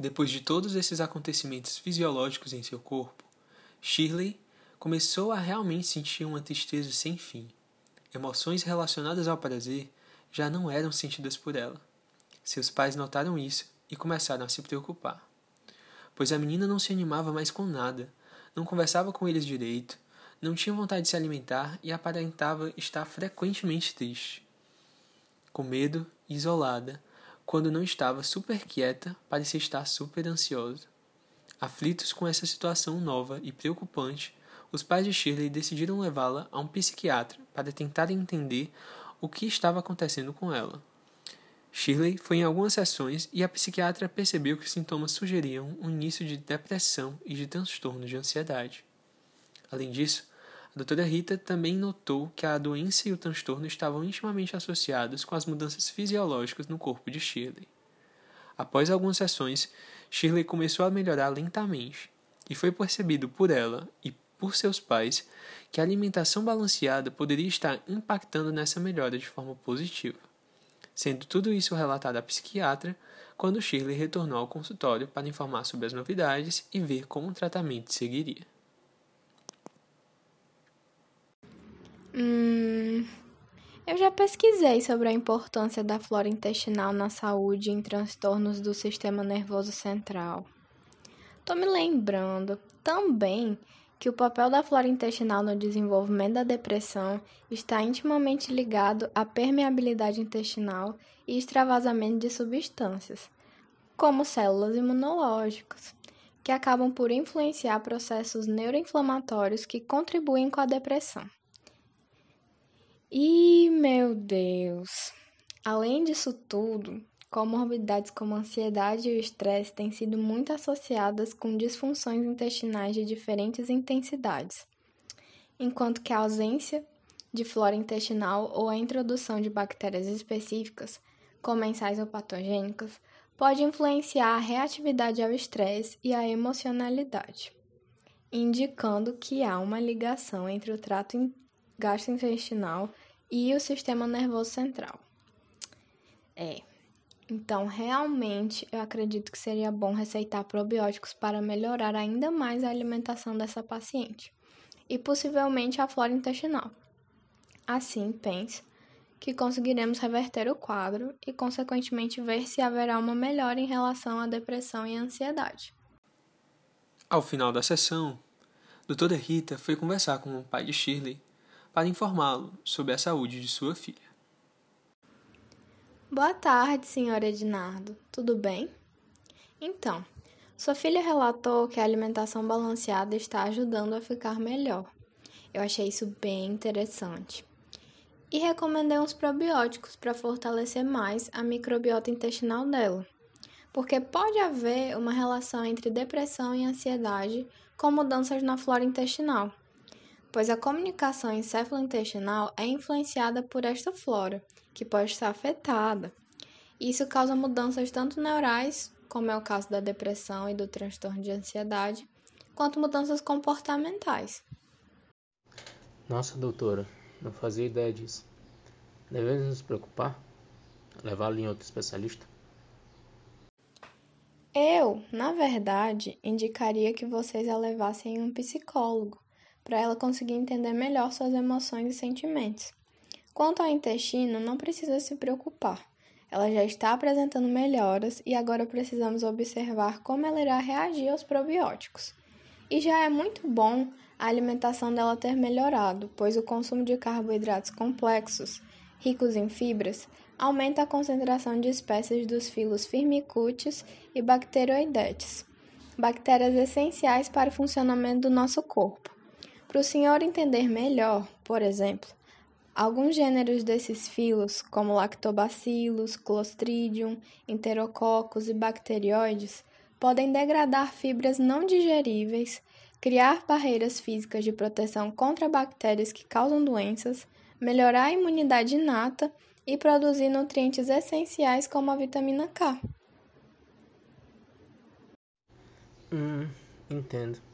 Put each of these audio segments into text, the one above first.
Depois de todos esses acontecimentos fisiológicos em seu corpo, Shirley começou a realmente sentir uma tristeza sem fim. Emoções relacionadas ao prazer já não eram sentidas por ela. Seus pais notaram isso e começaram a se preocupar. Pois a menina não se animava mais com nada, não conversava com eles direito, não tinha vontade de se alimentar e aparentava estar frequentemente triste. Com medo, isolada, quando não estava super quieta, parecia estar super ansiosa. Aflitos com essa situação nova e preocupante, os pais de Shirley decidiram levá-la a um psiquiatra para tentar entender o que estava acontecendo com ela. Shirley foi em algumas sessões e a psiquiatra percebeu que os sintomas sugeriam um início de depressão e de transtorno de ansiedade. Além disso, a doutora Rita também notou que a doença e o transtorno estavam intimamente associados com as mudanças fisiológicas no corpo de Shirley. Após algumas sessões, Shirley começou a melhorar lentamente, e foi percebido por ela e por seus pais que a alimentação balanceada poderia estar impactando nessa melhora de forma positiva sendo tudo isso relatado à psiquiatra quando Shirley retornou ao consultório para informar sobre as novidades e ver como o tratamento seguiria. Hum, eu já pesquisei sobre a importância da flora intestinal na saúde em transtornos do sistema nervoso central. Tô me lembrando também que o papel da flora intestinal no desenvolvimento da depressão está intimamente ligado à permeabilidade intestinal e extravasamento de substâncias, como células imunológicas, que acabam por influenciar processos neuroinflamatórios que contribuem com a depressão. E, meu Deus, além disso tudo, Comorbidades como ansiedade e o estresse têm sido muito associadas com disfunções intestinais de diferentes intensidades, enquanto que a ausência de flora intestinal ou a introdução de bactérias específicas, comensais ou patogênicas, pode influenciar a reatividade ao estresse e a emocionalidade, indicando que há uma ligação entre o trato gastrointestinal e o sistema nervoso central. É, então, realmente, eu acredito que seria bom receitar probióticos para melhorar ainda mais a alimentação dessa paciente e possivelmente a flora intestinal. Assim, penso que conseguiremos reverter o quadro e, consequentemente, ver se haverá uma melhora em relação à depressão e ansiedade. Ao final da sessão, doutora Rita foi conversar com o pai de Shirley para informá-lo sobre a saúde de sua filha. Boa tarde, senhora Ednardo. Tudo bem? Então, sua filha relatou que a alimentação balanceada está ajudando a ficar melhor. Eu achei isso bem interessante. E recomendei uns probióticos para fortalecer mais a microbiota intestinal dela. Porque pode haver uma relação entre depressão e ansiedade com mudanças na flora intestinal pois a comunicação encéfalo-intestinal é influenciada por esta flora, que pode estar afetada. Isso causa mudanças tanto neurais, como é o caso da depressão e do transtorno de ansiedade, quanto mudanças comportamentais. Nossa, doutora, não fazia ideia disso. Devemos nos preocupar? Levá-lo em outro especialista? Eu, na verdade, indicaria que vocês a levassem em um psicólogo para ela conseguir entender melhor suas emoções e sentimentos. Quanto ao intestino, não precisa se preocupar. Ela já está apresentando melhoras e agora precisamos observar como ela irá reagir aos probióticos. E já é muito bom a alimentação dela ter melhorado, pois o consumo de carboidratos complexos, ricos em fibras, aumenta a concentração de espécies dos filos Firmicutes e Bacteroidetes, bactérias essenciais para o funcionamento do nosso corpo. Para o senhor entender melhor, por exemplo, alguns gêneros desses filos, como lactobacillus, clostridium, enterococcus e bacterióides, podem degradar fibras não digeríveis, criar barreiras físicas de proteção contra bactérias que causam doenças, melhorar a imunidade inata e produzir nutrientes essenciais como a vitamina K. Hum, entendo.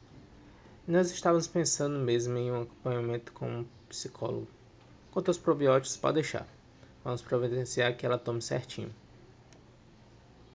Nós estávamos pensando mesmo em um acompanhamento com um psicólogo. Quanto aos probióticos, pode deixar. Vamos providenciar que ela tome certinho.